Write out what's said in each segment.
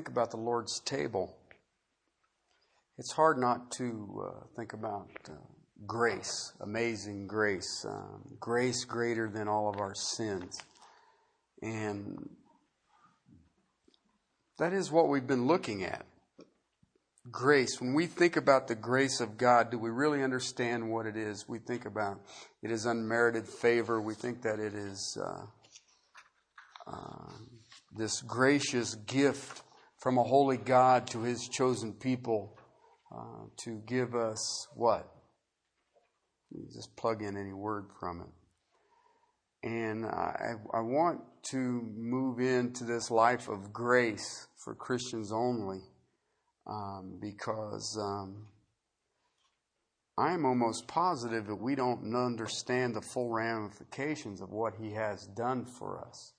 think about the Lord's table, it's hard not to uh, think about uh, grace, amazing grace, um, grace greater than all of our sins. And that is what we've been looking at. Grace. When we think about the grace of God, do we really understand what it is? We think about it is unmerited favor. We think that it is uh, uh, this gracious gift from a holy God to his chosen people uh, to give us what? just plug in any word from it. And I, I want to move into this life of grace for Christians only um, because um, I am almost positive that we don't understand the full ramifications of what He has done for us.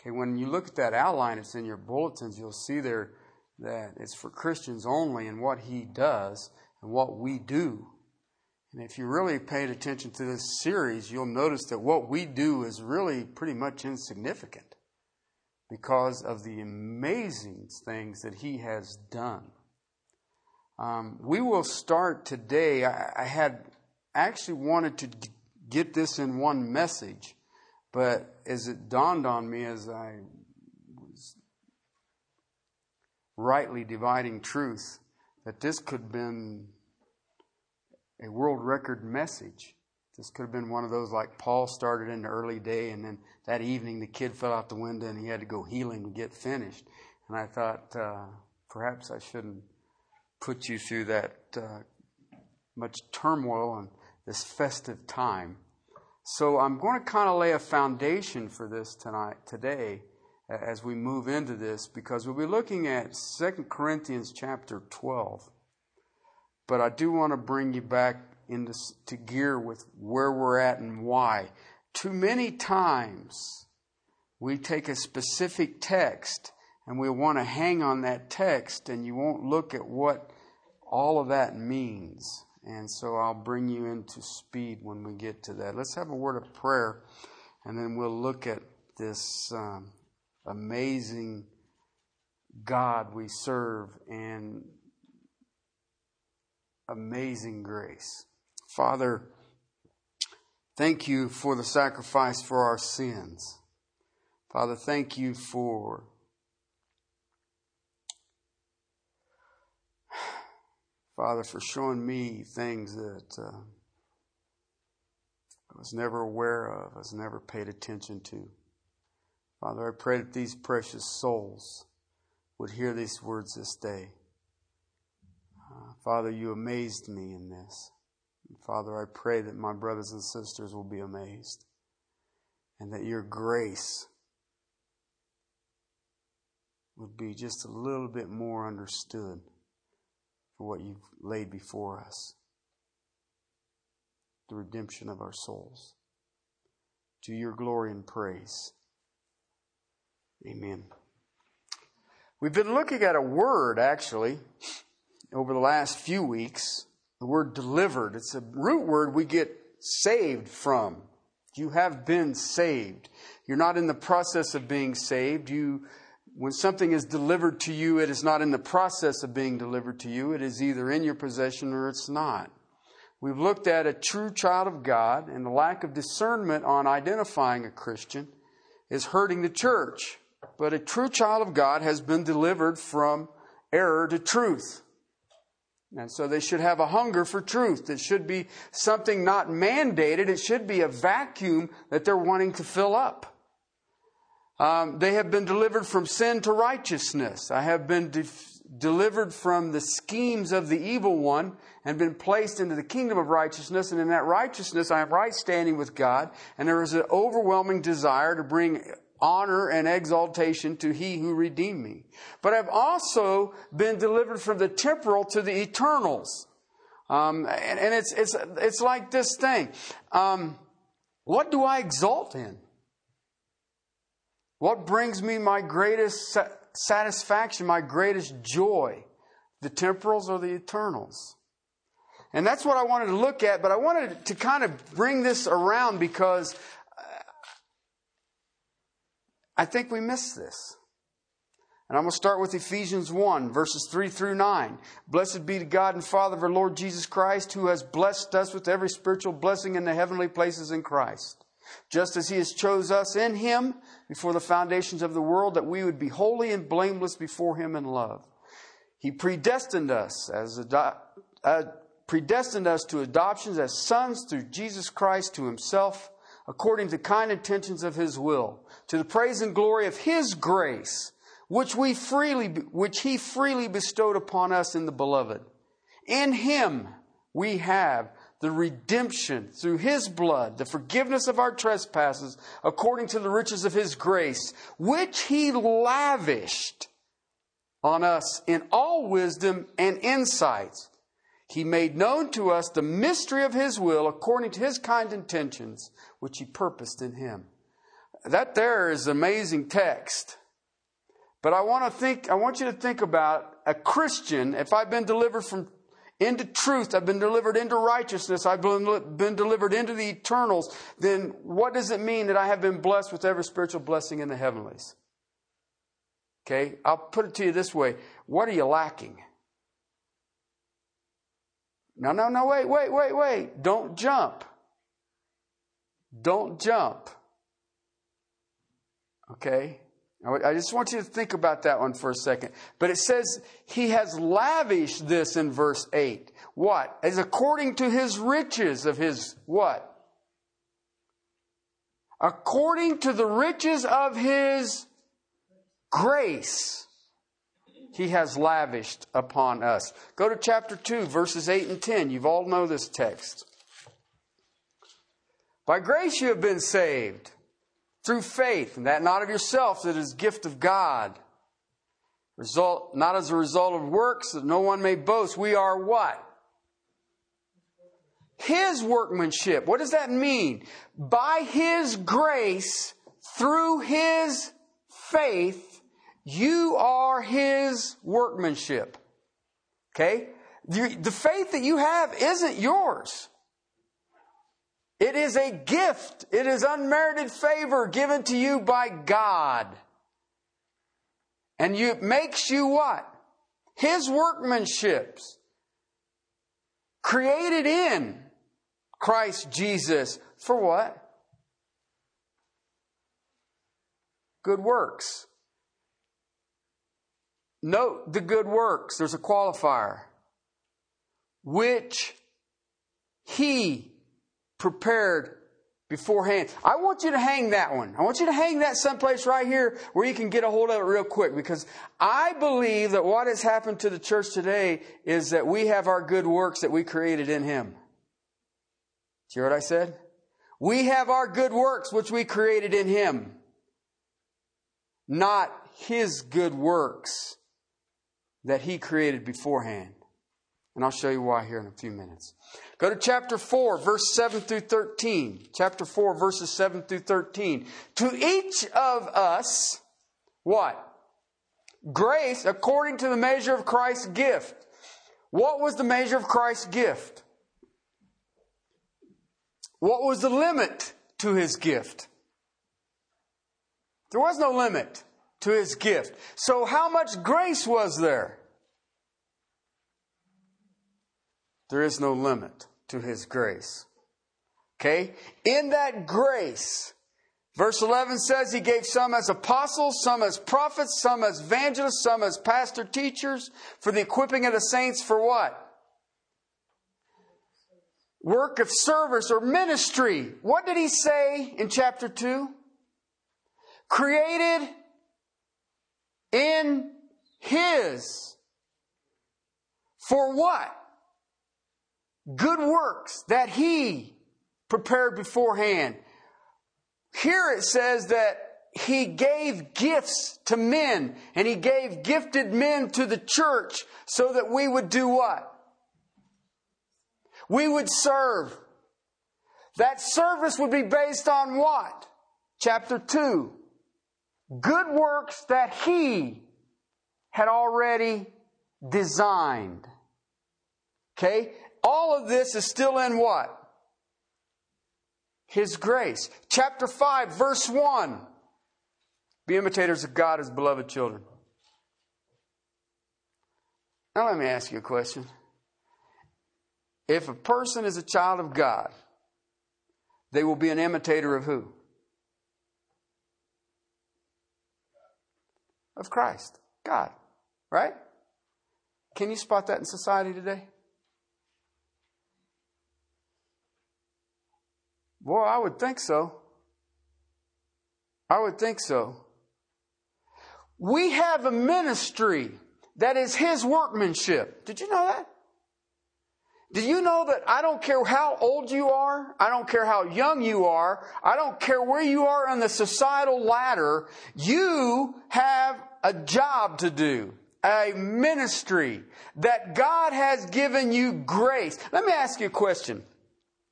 Okay, when you look at that outline, it's in your bulletins, you'll see there that it's for Christians only and what He does and what we do. And if you really paid attention to this series, you'll notice that what we do is really pretty much insignificant because of the amazing things that He has done. Um, we will start today. I, I had actually wanted to get this in one message, but as it dawned on me as I was rightly dividing truth, that this could have been a world record message. This could have been one of those like Paul started in the early day, and then that evening the kid fell out the window and he had to go healing to get finished. And I thought uh, perhaps I shouldn't put you through that uh, much turmoil and this festive time. So I'm going to kind of lay a foundation for this tonight, today, as we move into this, because we'll be looking at 2 Corinthians chapter 12. But I do want to bring you back into to gear with where we're at and why. Too many times we take a specific text and we want to hang on that text and you won't look at what all of that means. And so I'll bring you into speed when we get to that. Let's have a word of prayer and then we'll look at this um, amazing God we serve and amazing grace. Father, thank you for the sacrifice for our sins. Father, thank you for Father, for showing me things that uh, I was never aware of, I was never paid attention to. Father, I pray that these precious souls would hear these words this day. Father, you amazed me in this. Father, I pray that my brothers and sisters will be amazed and that your grace would be just a little bit more understood for what you've laid before us the redemption of our souls. To your glory and praise. Amen. We've been looking at a word, actually, over the last few weeks, the word delivered. It's a root word we get saved from. You have been saved. You're not in the process of being saved. You, when something is delivered to you, it is not in the process of being delivered to you. It is either in your possession or it's not. We've looked at a true child of God and the lack of discernment on identifying a Christian is hurting the church. But a true child of God has been delivered from error to truth. And so they should have a hunger for truth. It should be something not mandated. It should be a vacuum that they're wanting to fill up. Um, they have been delivered from sin to righteousness. I have been de- delivered from the schemes of the evil one and been placed into the kingdom of righteousness. And in that righteousness, I have right standing with God. And there is an overwhelming desire to bring honor and exaltation to he who redeemed me. But I've also been delivered from the temporal to the eternals. Um, and, and, it's, it's, it's like this thing. Um, what do I exalt in? What brings me my greatest satisfaction, my greatest joy? The temporals or the eternals? And that's what I wanted to look at, but I wanted to kind of bring this around because uh, I think we miss this. And I'm going to start with Ephesians 1, verses 3 through 9. Blessed be to God and Father of our Lord Jesus Christ, who has blessed us with every spiritual blessing in the heavenly places in Christ. Just as he has chose us in him before the foundations of the world, that we would be holy and blameless before him in love. He predestined us as ado- uh, predestined us to adoptions as sons through Jesus Christ to himself, according to kind intentions of his will, to the praise and glory of his grace which we freely which he freely bestowed upon us in the beloved in him we have the redemption through his blood the forgiveness of our trespasses according to the riches of his grace which he lavished on us in all wisdom and insights. He made known to us the mystery of his will according to his kind intentions which he purposed in him. That there is amazing text. But I want to think, I want you to think about a Christian, if I've been delivered from into truth, I've been delivered into righteousness, I've been, been delivered into the eternals, then what does it mean that I have been blessed with every spiritual blessing in the heavenlies? Okay, I'll put it to you this way. What are you lacking? No, no, no, wait, wait, wait, wait. Don't jump. Don't jump. Okay? I just want you to think about that one for a second. But it says he has lavished this in verse 8. What? As according to his riches of his what? According to the riches of his grace, he has lavished upon us. Go to chapter 2, verses 8 and 10. You've all know this text. By grace you have been saved through faith, and that not of yourselves, it is gift of God. Result, not as a result of works, that no one may boast. We are what? His workmanship. What does that mean? By His grace, through His faith, you are His workmanship. Okay? The faith that you have isn't yours. It is a gift. It is unmerited favor given to you by God. And you, it makes you what? His workmanships. Created in Christ Jesus. For what? Good works. Note the good works. There's a qualifier. Which he prepared beforehand. I want you to hang that one. I want you to hang that someplace right here where you can get a hold of it real quick because I believe that what has happened to the church today is that we have our good works that we created in Him. Do you hear what I said? We have our good works which we created in Him, not His good works that He created beforehand. And I'll show you why here in a few minutes. Go to chapter 4, verse 7 through 13. Chapter 4, verses 7 through 13. To each of us, what? Grace according to the measure of Christ's gift. What was the measure of Christ's gift? What was the limit to his gift? There was no limit to his gift. So, how much grace was there? There is no limit to his grace. Okay? In that grace, verse 11 says he gave some as apostles, some as prophets, some as evangelists, some as pastor teachers for the equipping of the saints for what? Work of service or ministry. What did he say in chapter 2? Created in his. For what? Good works that he prepared beforehand. Here it says that he gave gifts to men and he gave gifted men to the church so that we would do what? We would serve. That service would be based on what? Chapter 2. Good works that he had already designed. Okay? All of this is still in what? His grace. Chapter 5, verse 1. Be imitators of God as beloved children. Now, let me ask you a question. If a person is a child of God, they will be an imitator of who? Of Christ, God, right? Can you spot that in society today? Boy, I would think so. I would think so. We have a ministry that is His workmanship. Did you know that? Do you know that I don't care how old you are? I don't care how young you are. I don't care where you are on the societal ladder. You have a job to do, a ministry that God has given you grace. Let me ask you a question.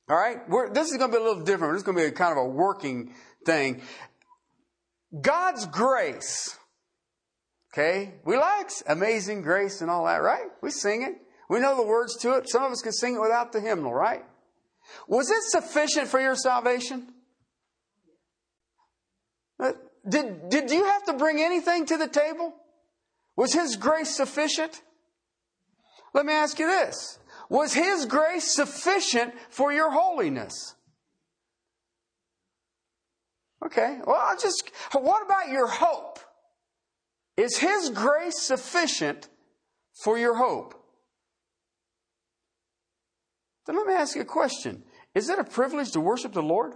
All right? We're, this is going to be a little different. This is going to be a kind of a working thing. God's grace. Okay? We like amazing grace and all that, right? We sing it. We know the words to it. Some of us can sing it without the hymnal, right? Was it sufficient for your salvation? Uh, did, did you have to bring anything to the table? Was His grace sufficient? Let me ask you this. Was His grace sufficient for your holiness? Okay, well, I'll just, what about your hope? Is His grace sufficient for your hope? Then let me ask you a question. Is it a privilege to worship the Lord?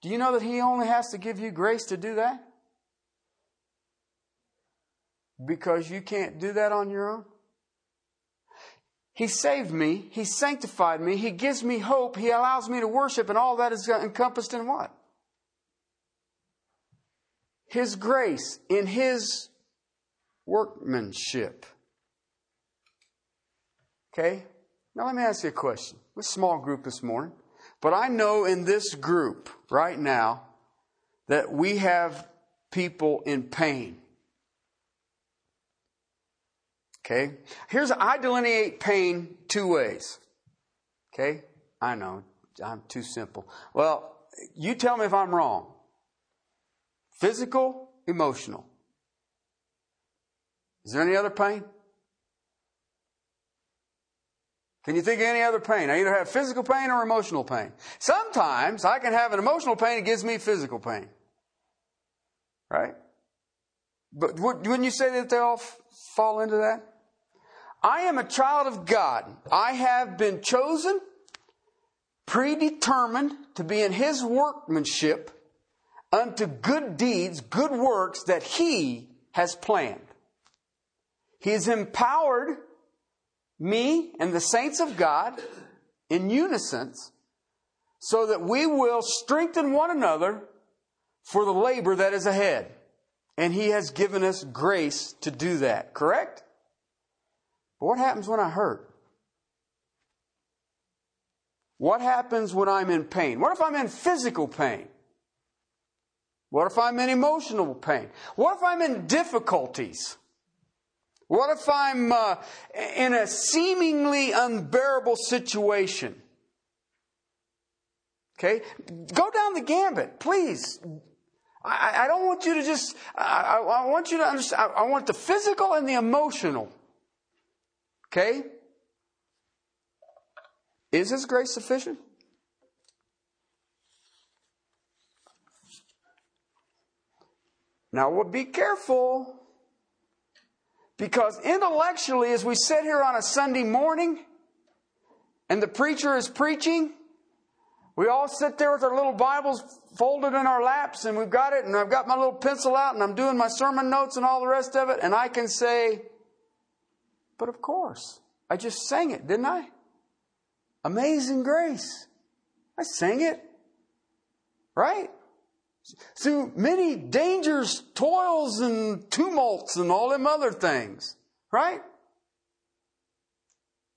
Do you know that He only has to give you grace to do that? Because you can't do that on your own? He saved me. He sanctified me. He gives me hope. He allows me to worship, and all that is encompassed in what? His grace, in His workmanship. Okay? Now let me ask you a question. We're a small group this morning, but I know in this group right now that we have people in pain. Okay? Here's, I delineate pain two ways. Okay? I know, I'm too simple. Well, you tell me if I'm wrong. Physical, emotional. Is there any other pain? Can you think of any other pain? I either have physical pain or emotional pain. Sometimes I can have an emotional pain that gives me physical pain. Right? But wouldn't you say that they all f- fall into that? I am a child of God. I have been chosen, predetermined to be in His workmanship unto good deeds, good works that He has planned. He has empowered me and the saints of God in unison so that we will strengthen one another for the labor that is ahead. And He has given us grace to do that, correct? But what happens when I hurt? What happens when I'm in pain? What if I'm in physical pain? What if I'm in emotional pain? What if I'm in difficulties? What if I'm uh, in a seemingly unbearable situation? Okay? Go down the gambit, please. I, I don't want you to just, I, I, want you to understand, I, I want the physical and the emotional. Okay? Is His grace sufficient? Now, well, be careful. Because intellectually, as we sit here on a Sunday morning and the preacher is preaching, we all sit there with our little Bibles folded in our laps and we've got it and I've got my little pencil out and I'm doing my sermon notes and all the rest of it and I can say, but of course, I just sang it, didn't I? Amazing grace. I sang it. Right? through many dangers, toils, and tumults, and all them other things. Right?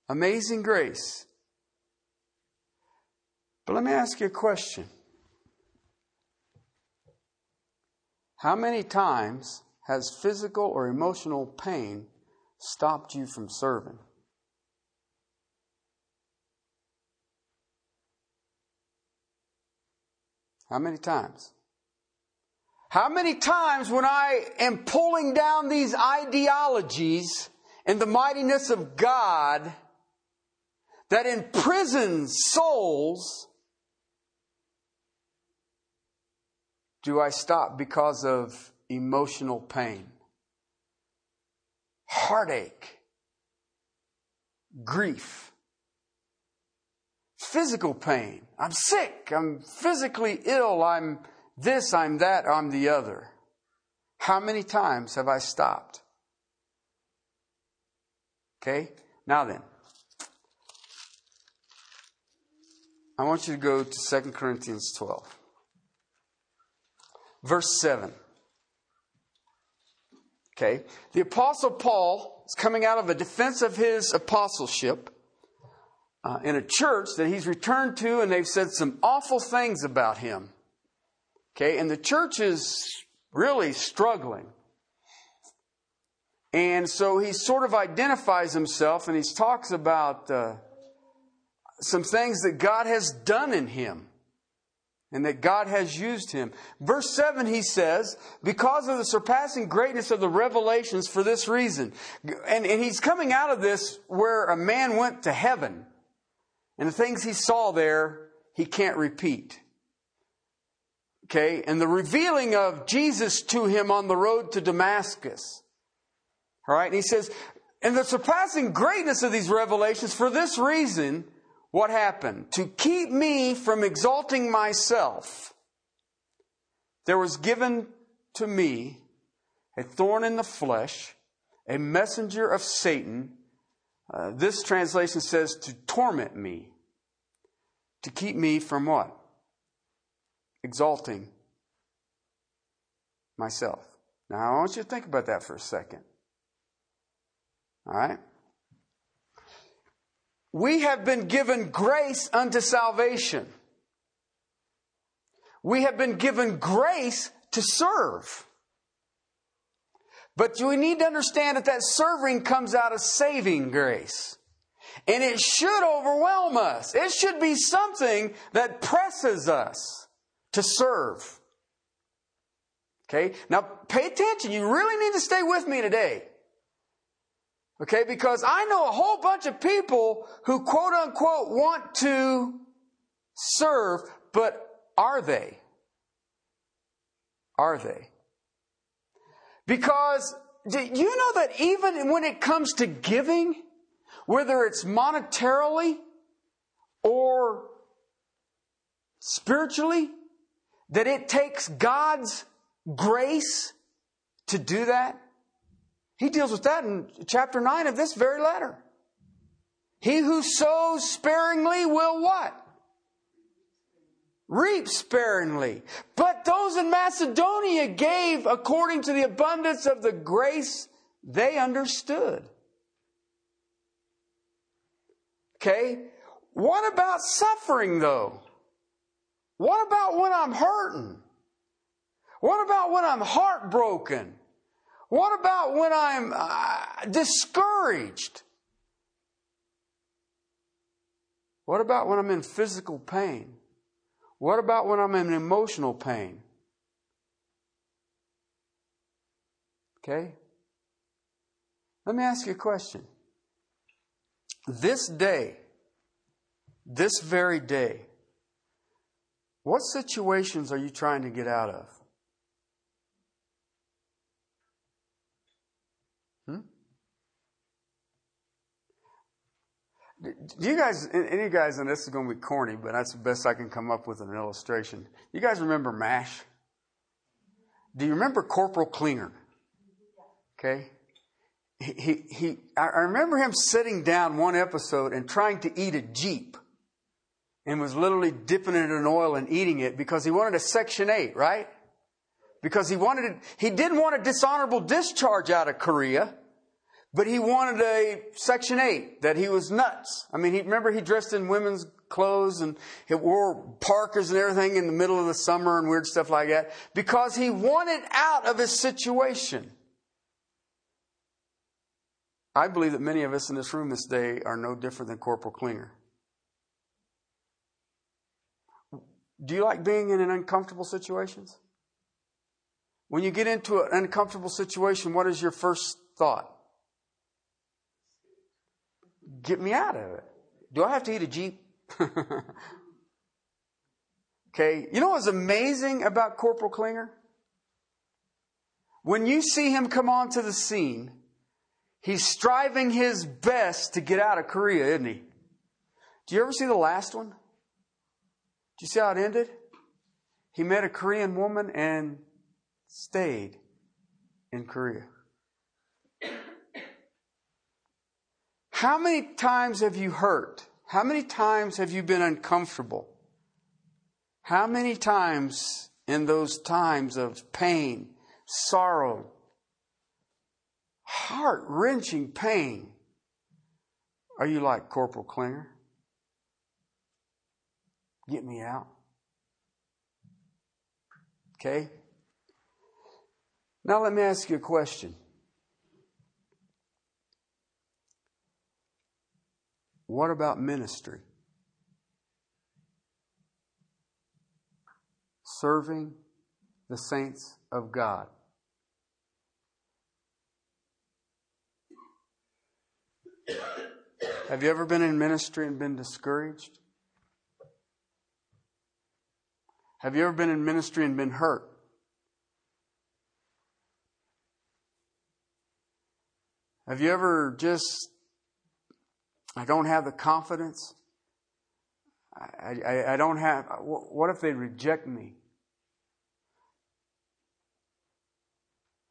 Amazing grace. But let me ask you a question. How many times has physical or emotional pain stopped you from serving? How many times? How many times when I am pulling down these ideologies and the mightiness of God that imprisons souls, do I stop because of emotional pain, heartache, grief, physical pain? I'm sick. I'm physically ill. I'm this, I'm that, I'm the other. How many times have I stopped? Okay? Now then, I want you to go to 2 Corinthians 12, verse 7. Okay? The Apostle Paul is coming out of a defense of his apostleship uh, in a church that he's returned to, and they've said some awful things about him. Okay, and the church is really struggling. And so he sort of identifies himself and he talks about uh, some things that God has done in him and that God has used him. Verse 7, he says, because of the surpassing greatness of the revelations for this reason. And, and he's coming out of this where a man went to heaven and the things he saw there, he can't repeat. Okay, and the revealing of Jesus to him on the road to Damascus. All right, and he says, and the surpassing greatness of these revelations, for this reason, what happened? To keep me from exalting myself, there was given to me a thorn in the flesh, a messenger of Satan. Uh, this translation says to torment me, to keep me from what? exalting myself. Now, I want you to think about that for a second. All right? We have been given grace unto salvation. We have been given grace to serve. But we need to understand that that serving comes out of saving grace. And it should overwhelm us. It should be something that presses us to serve. Okay? Now pay attention. You really need to stay with me today. Okay? Because I know a whole bunch of people who quote unquote want to serve, but are they? Are they? Because do you know that even when it comes to giving, whether it's monetarily or spiritually, that it takes God's grace to do that? He deals with that in chapter 9 of this very letter. He who sows sparingly will what? Reap sparingly. But those in Macedonia gave according to the abundance of the grace they understood. Okay? What about suffering though? What about when I'm hurting? What about when I'm heartbroken? What about when I'm uh, discouraged? What about when I'm in physical pain? What about when I'm in emotional pain? Okay? Let me ask you a question. This day, this very day, what situations are you trying to get out of? Do you guys, any guys, and this is going to be corny, but that's the best I can come up with an illustration. You guys remember MASH? Do you remember Corporal Klinger? Okay. He, he, he, I remember him sitting down one episode and trying to eat a Jeep and was literally dipping it in oil and eating it because he wanted a Section 8, right? Because he wanted, he didn't want a dishonorable discharge out of Korea, but he wanted a Section 8 that he was nuts. I mean, he, remember he dressed in women's clothes and he wore parkers and everything in the middle of the summer and weird stuff like that because he wanted out of his situation. I believe that many of us in this room this day are no different than Corporal Klinger. Do you like being in uncomfortable situations? When you get into an uncomfortable situation, what is your first thought? Get me out of it. Do I have to eat a Jeep? okay. You know what's amazing about Corporal Klinger? When you see him come onto the scene, he's striving his best to get out of Korea, isn't he? Do you ever see the last one? Do you see how it ended? He met a Korean woman and stayed in Korea. How many times have you hurt? How many times have you been uncomfortable? How many times in those times of pain, sorrow, heart wrenching pain, are you like Corporal Klinger? Get me out. Okay? Now let me ask you a question. What about ministry? Serving the saints of God. Have you ever been in ministry and been discouraged? Have you ever been in ministry and been hurt? Have you ever just, I don't have the confidence? I, I, I don't have, what if they reject me?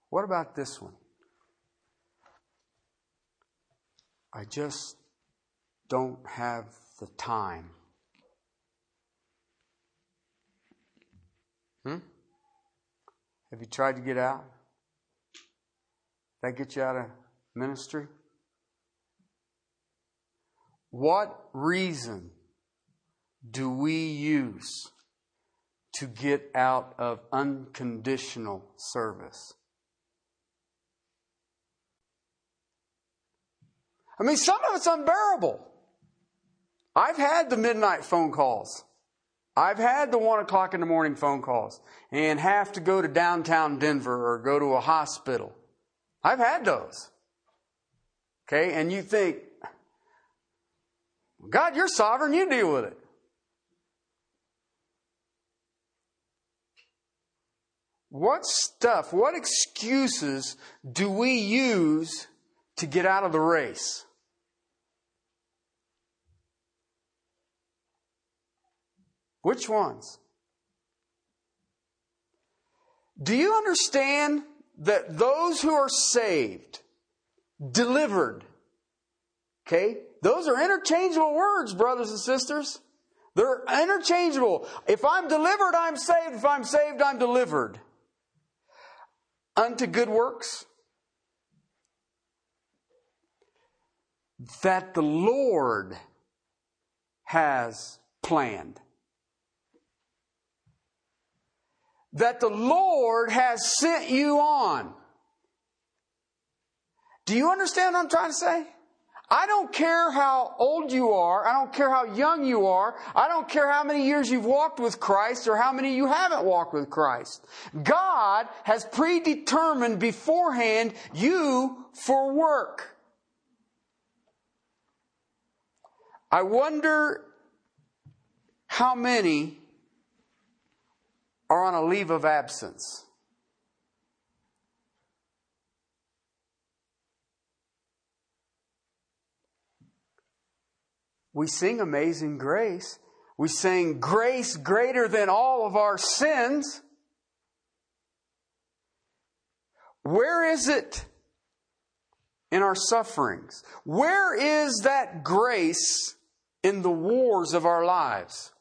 What about this one? I just don't have the time. Hmm? Have you tried to get out? That get you out of ministry? What reason do we use to get out of unconditional service? I mean, some of it's unbearable. I've had the midnight phone calls. I've had the one o'clock in the morning phone calls and have to go to downtown Denver or go to a hospital. I've had those. Okay, and you think, God, you're sovereign, you deal with it. What stuff, what excuses do we use to get out of the race? Which ones? Do you understand that those who are saved, delivered, okay, those are interchangeable words, brothers and sisters. They're interchangeable. If I'm delivered, I'm saved. If I'm saved, I'm delivered. Unto good works that the Lord has planned. that the Lord has sent you on. Do you understand what I'm trying to say? I don't care how old you are. I don't care how young you are. I don't care how many years you've walked with Christ or how many you haven't walked with Christ. God has predetermined beforehand you for work. I wonder how many are on a leave of absence. We sing Amazing Grace. We sing Grace greater than all of our sins. Where is it in our sufferings? Where is that grace in the wars of our lives?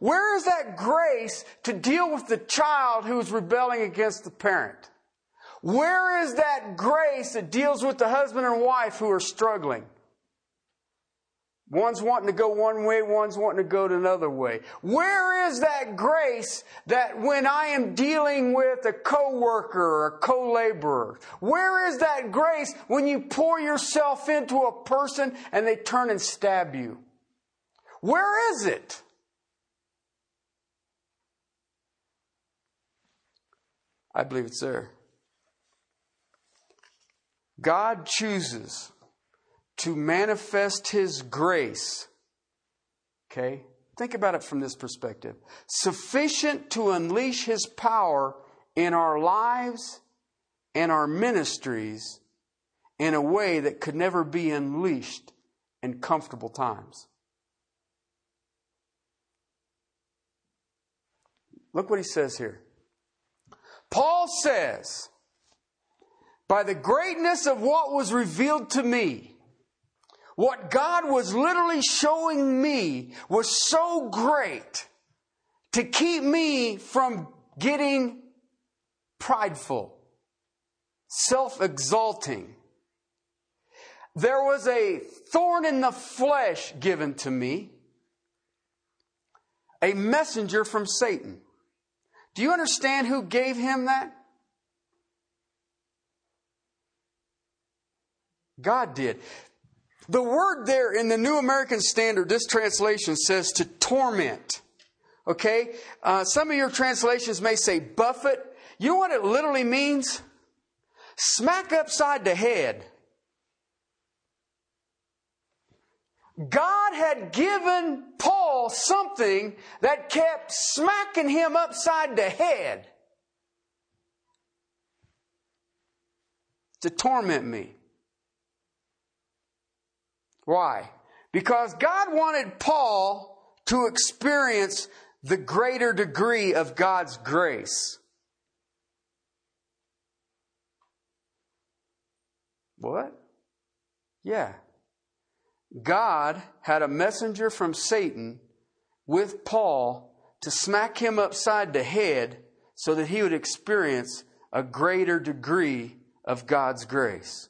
Where is that grace to deal with the child who is rebelling against the parent? Where is that grace that deals with the husband and wife who are struggling? One's wanting to go one way, one's wanting to go another way. Where is that grace that when I am dealing with a coworker or a co-laborer? Where is that grace when you pour yourself into a person and they turn and stab you? Where is it? I believe it's there. God chooses to manifest His grace. Okay? Think about it from this perspective. Sufficient to unleash His power in our lives and our ministries in a way that could never be unleashed in comfortable times. Look what he says here. Paul says, by the greatness of what was revealed to me, what God was literally showing me was so great to keep me from getting prideful, self exalting. There was a thorn in the flesh given to me, a messenger from Satan. Do you understand who gave him that? God did. The word there in the New American Standard, this translation says to torment. Okay? Uh, some of your translations may say buffet. You know what it literally means? Smack upside the head. God had given Paul something that kept smacking him upside the head to torment me. Why? Because God wanted Paul to experience the greater degree of God's grace. What? Yeah. God had a messenger from Satan with Paul to smack him upside the head so that he would experience a greater degree of God's grace.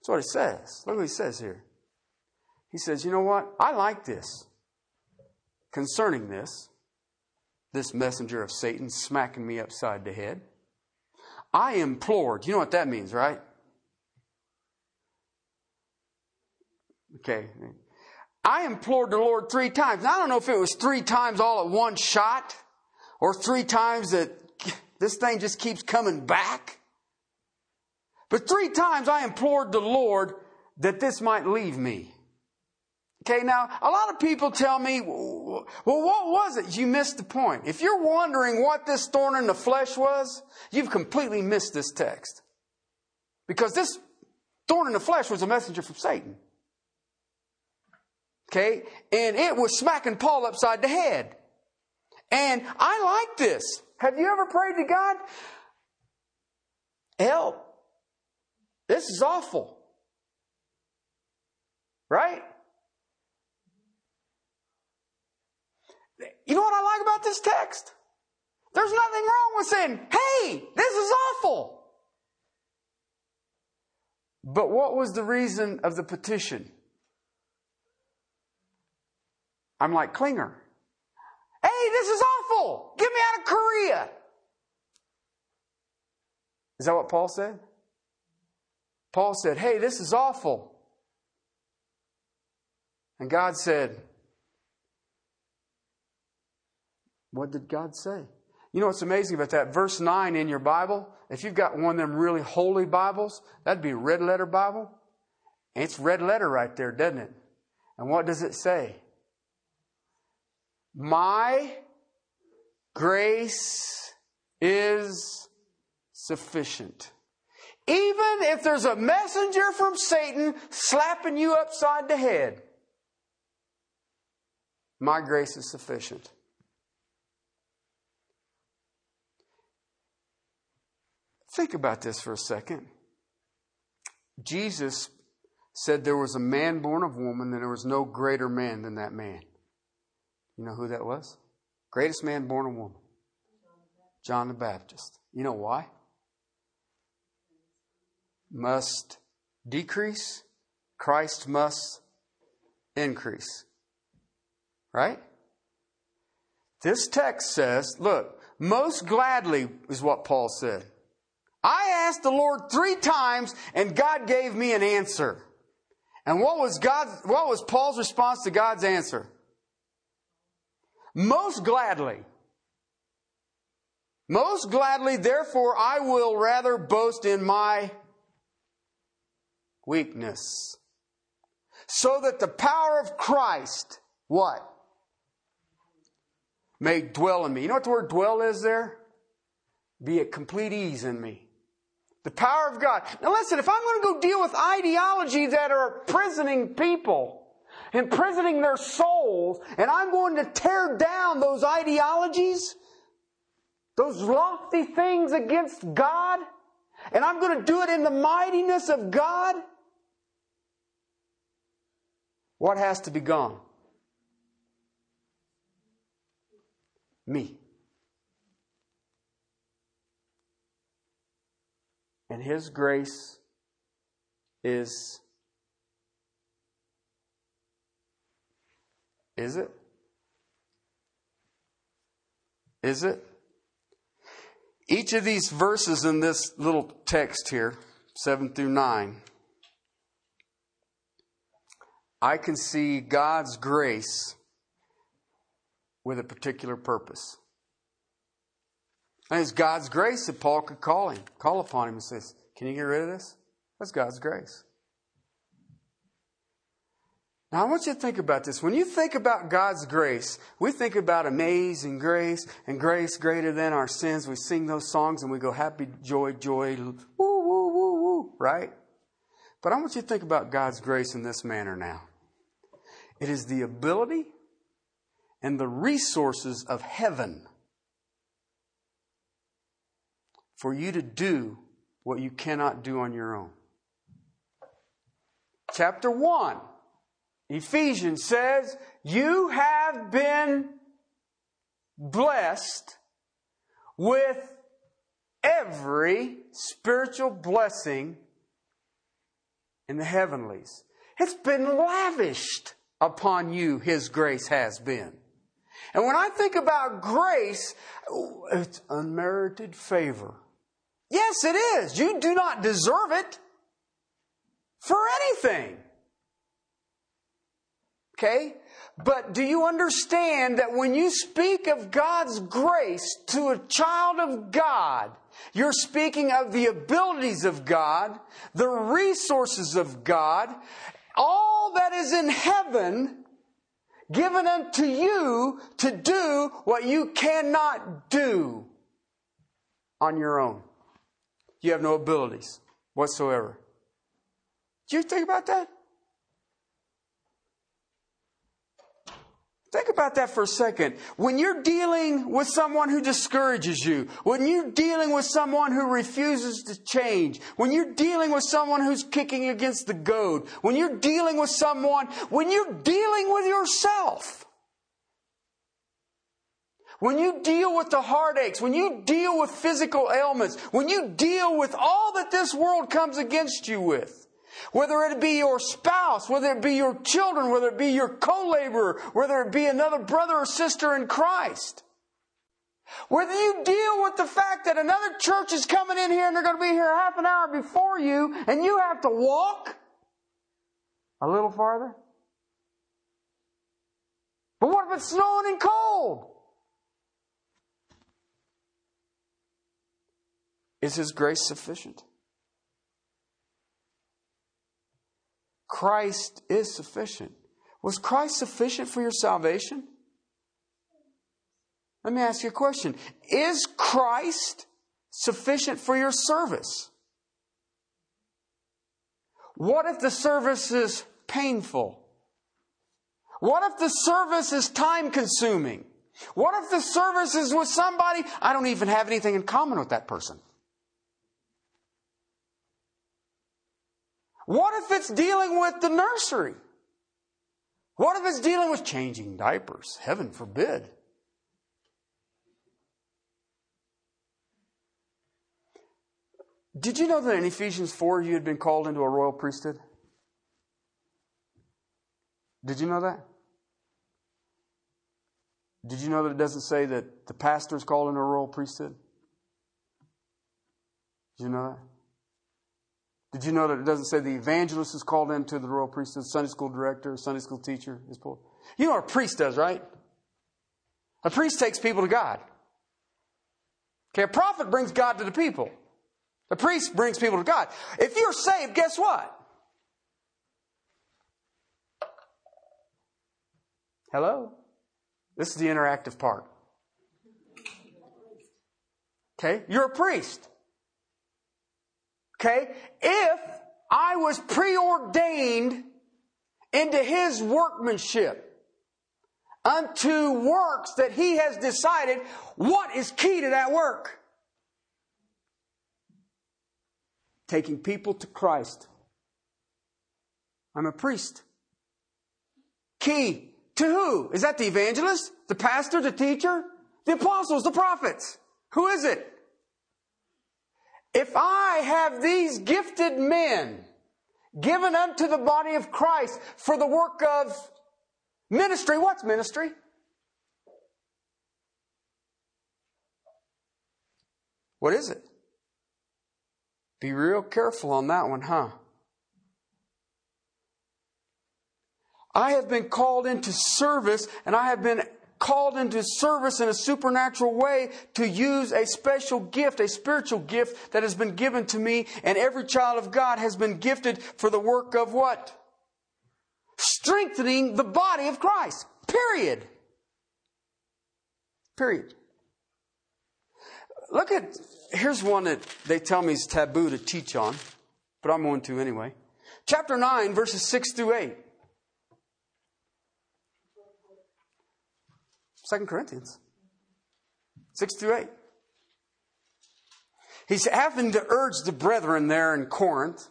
That's what he says. Look what he says here. He says, You know what? I like this. Concerning this, this messenger of Satan smacking me upside the head, I implored. You know what that means, right? Okay. I implored the Lord three times. Now, I don't know if it was three times all at one shot or three times that this thing just keeps coming back. But three times I implored the Lord that this might leave me. Okay, now a lot of people tell me, well, what was it? You missed the point. If you're wondering what this thorn in the flesh was, you've completely missed this text. Because this thorn in the flesh was a messenger from Satan. Okay? And it was smacking Paul upside the head. And I like this. Have you ever prayed to God? Help. This is awful. Right? You know what I like about this text? There's nothing wrong with saying, hey, this is awful. But what was the reason of the petition? I'm like Klinger. Hey, this is awful. Get me out of Korea. Is that what Paul said? Paul said, Hey, this is awful. And God said, What did God say? You know what's amazing about that? Verse 9 in your Bible, if you've got one of them really holy Bibles, that'd be a red letter Bible. And it's red letter right there, doesn't it? And what does it say? My grace is sufficient. Even if there's a messenger from Satan slapping you upside the head, my grace is sufficient. Think about this for a second. Jesus said there was a man born of woman, and there was no greater man than that man. You know who that was? Greatest man born of woman. John the Baptist. You know why? Must decrease, Christ must increase. Right? This text says, look, most gladly is what Paul said. I asked the Lord three times and God gave me an answer. And what was God's, what was Paul's response to God's answer? Most gladly. Most gladly, therefore, I will rather boast in my weakness. So that the power of Christ, what? May dwell in me. You know what the word dwell is there? Be at complete ease in me. The power of God. Now listen, if I'm going to go deal with ideologies that are imprisoning people, imprisoning their souls, and I'm going to tear down those ideologies, those lofty things against God, and I'm going to do it in the mightiness of God, what has to be gone? Me. And His grace is. Is it? Is it? Each of these verses in this little text here, 7 through 9, I can see God's grace with a particular purpose. And it's God's grace that Paul could call him, call upon him and says, Can you get rid of this? That's God's grace. Now, I want you to think about this. When you think about God's grace, we think about amazing grace and grace greater than our sins. We sing those songs and we go, happy, joy, joy, woo, woo, woo, woo, right? But I want you to think about God's grace in this manner now. It is the ability and the resources of heaven for you to do what you cannot do on your own. Chapter 1 Ephesians says, You have been blessed with every spiritual blessing in the heavenlies. It's been lavished upon you, His grace has been. And when I think about grace, it's unmerited favor. Yes, it is. You do not deserve it for anything. Okay? But do you understand that when you speak of God's grace to a child of God, you're speaking of the abilities of God, the resources of God, all that is in heaven given unto you to do what you cannot do on your own. You have no abilities whatsoever. Do you think about that? Think about that for a second. When you're dealing with someone who discourages you, when you're dealing with someone who refuses to change, when you're dealing with someone who's kicking against the goad, when you're dealing with someone, when you're dealing with yourself, when you deal with the heartaches, when you deal with physical ailments, when you deal with all that this world comes against you with, whether it be your spouse, whether it be your children, whether it be your co-laborer, whether it be another brother or sister in Christ. Whether you deal with the fact that another church is coming in here and they're going to be here half an hour before you and you have to walk a little farther. But what if it's snowing and cold? Is His grace sufficient? Christ is sufficient. Was Christ sufficient for your salvation? Let me ask you a question. Is Christ sufficient for your service? What if the service is painful? What if the service is time consuming? What if the service is with somebody I don't even have anything in common with that person? What if it's dealing with the nursery? What if it's dealing with changing diapers? Heaven forbid. Did you know that in Ephesians 4 you had been called into a royal priesthood? Did you know that? Did you know that it doesn't say that the pastor is called into a royal priesthood? Did you know that? Did you know that it doesn't say the evangelist is called into the royal priesthood, Sunday school director, Sunday school teacher is pulled? You know what a priest does, right? A priest takes people to God. Okay, a prophet brings God to the people. A priest brings people to God. If you're saved, guess what? Hello? This is the interactive part. Okay? You're a priest. Okay? If I was preordained into his workmanship unto works that he has decided, what is key to that work? Taking people to Christ. I'm a priest. Key. To who? Is that the evangelist? The pastor? The teacher? The apostles? The prophets? Who is it? If I have these gifted men given unto the body of Christ for the work of ministry, what's ministry? What is it? Be real careful on that one, huh? I have been called into service and I have been called into service in a supernatural way to use a special gift, a spiritual gift that has been given to me, and every child of God has been gifted for the work of what? Strengthening the body of Christ. Period. Period. Look at, here's one that they tell me is taboo to teach on, but I'm going to anyway. Chapter 9, verses 6 through 8. Second Corinthians 6 through 8. He's having to urge the brethren there in Corinth.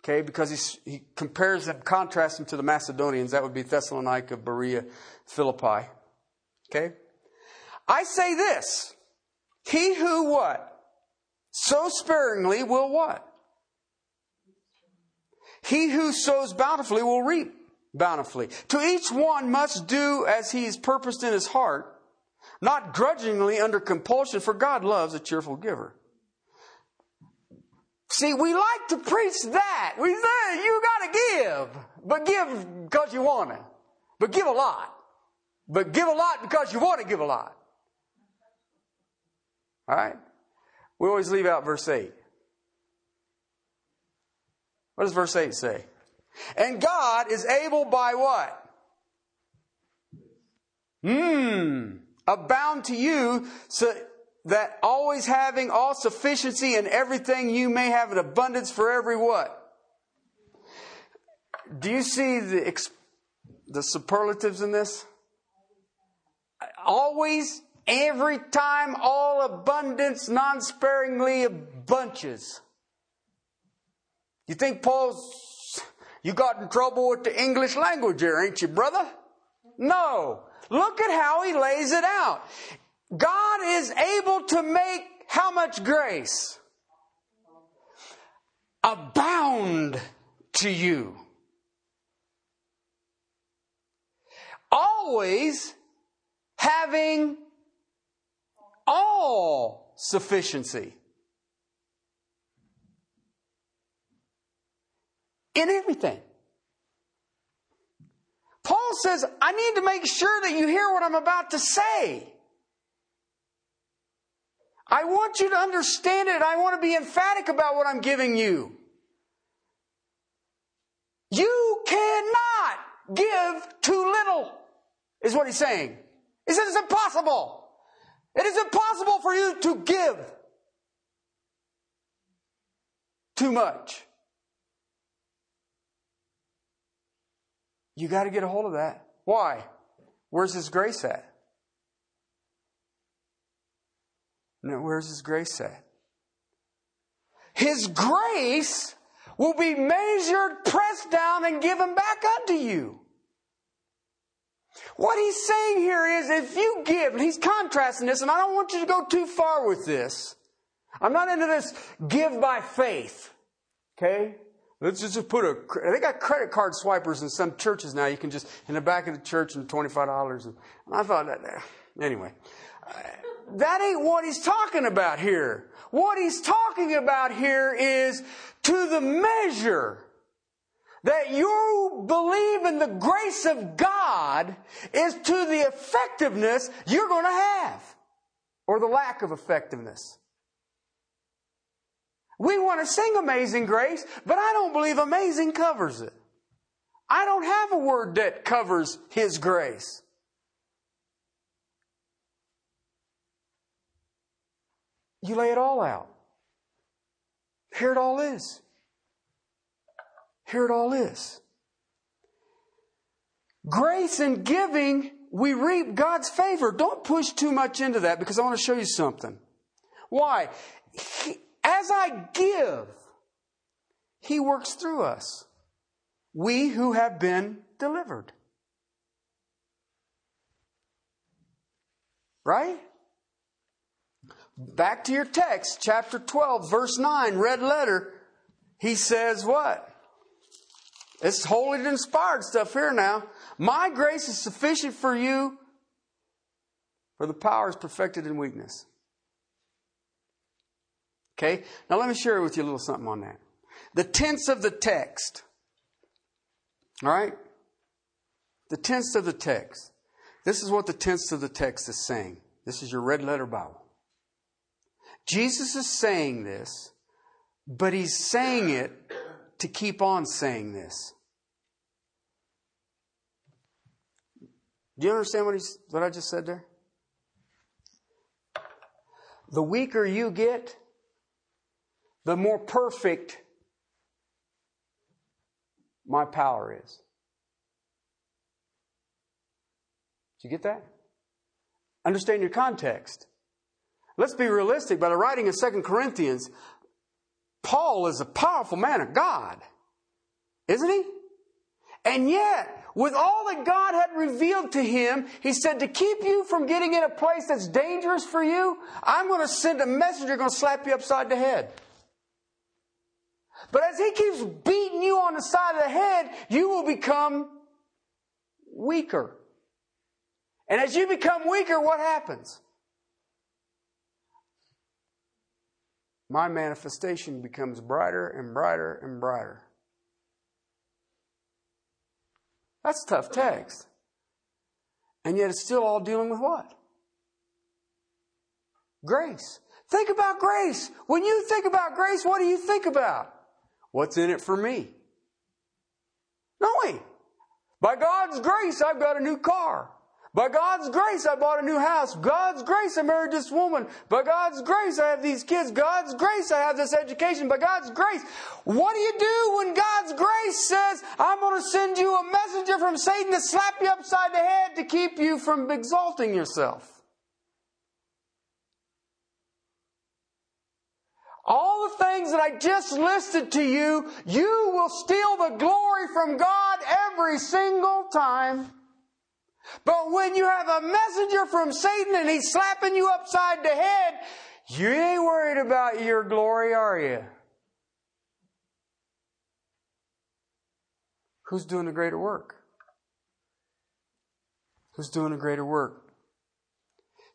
Okay, because he compares them, contrasts them to the Macedonians. That would be Thessalonica, Berea, Philippi. Okay? I say this. He who what? So sparingly will what? He who sows bountifully will reap bountifully. To each one must do as he is purposed in his heart, not grudgingly under compulsion, for God loves a cheerful giver. See, we like to preach that. We say you gotta give, but give because you want to. But give a lot. But give a lot because you want to give a lot. Alright? We always leave out verse 8. What does verse 8 say? And God is able by what? Hmm. Abound to you so that always having all sufficiency in everything you may have an abundance for every what? Do you see the, the superlatives in this? Always, every time, all abundance, non sparingly bunches. You think Paul's you got in trouble with the English language here, ain't you, brother? No. Look at how he lays it out. God is able to make how much grace? Abound to you. Always having all sufficiency. In everything. Paul says, I need to make sure that you hear what I'm about to say. I want you to understand it. I want to be emphatic about what I'm giving you. You cannot give too little, is what he's saying. He says it's impossible. It is impossible for you to give too much. You got to get a hold of that. Why? Where's His grace at? No, where's His grace at? His grace will be measured, pressed down, and given back unto you. What he's saying here is if you give, and he's contrasting this, and I don't want you to go too far with this. I'm not into this give by faith. Okay? Let's just put a. They got credit card swipers in some churches now. You can just in the back of the church and twenty five dollars. And I thought that. Uh, anyway, uh, that ain't what he's talking about here. What he's talking about here is to the measure that you believe in the grace of God is to the effectiveness you're going to have or the lack of effectiveness. We want to sing Amazing Grace, but I don't believe amazing covers it. I don't have a word that covers His grace. You lay it all out. Here it all is. Here it all is. Grace and giving, we reap God's favor. Don't push too much into that because I want to show you something. Why? He, as I give, He works through us. We who have been delivered. Right? Back to your text, chapter 12, verse 9, red letter. He says what? It's holy inspired stuff here now. My grace is sufficient for you, for the power is perfected in weakness. Okay? Now let me share with you a little something on that. The tense of the text. All right? The tense of the text. This is what the tense of the text is saying. This is your red letter Bible. Jesus is saying this, but he's saying it to keep on saying this. Do you understand what, he's, what I just said there? The weaker you get, the more perfect my power is. Did you get that? Understand your context. Let's be realistic. By the writing of Second Corinthians, Paul is a powerful man of God, isn't he? And yet, with all that God had revealed to him, he said, To keep you from getting in a place that's dangerous for you, I'm going to send a messenger going to slap you upside the head. But as he keeps beating you on the side of the head, you will become weaker. And as you become weaker, what happens? My manifestation becomes brighter and brighter and brighter. That's tough text. And yet it's still all dealing with what? Grace. Think about grace. When you think about grace, what do you think about? What's in it for me? No way. By God's grace, I've got a new car. By God's grace, I bought a new house. God's grace, I married this woman. By God's grace, I have these kids. God's grace, I have this education. By God's grace, what do you do when God's grace says, I'm going to send you a messenger from Satan to slap you upside the head to keep you from exalting yourself? All the things that I just listed to you, you will steal the glory from God every single time. But when you have a messenger from Satan and he's slapping you upside the head, you ain't worried about your glory, are you? Who's doing the greater work? Who's doing the greater work?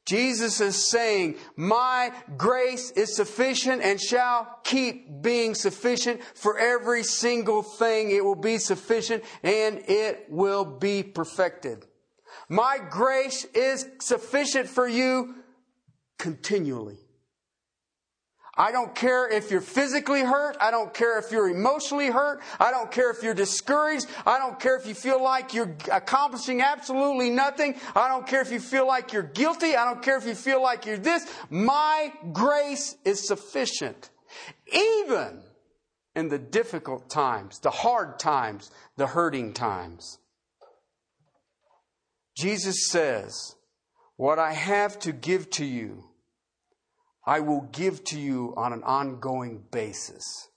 Jesus is saying, My grace is sufficient and shall keep being sufficient for every single thing. It will be sufficient and it will be perfected. My grace is sufficient for you continually. I don't care if you're physically hurt. I don't care if you're emotionally hurt. I don't care if you're discouraged. I don't care if you feel like you're accomplishing absolutely nothing. I don't care if you feel like you're guilty. I don't care if you feel like you're this. My grace is sufficient. Even in the difficult times, the hard times, the hurting times. Jesus says, What I have to give to you, I will give to you on an ongoing basis.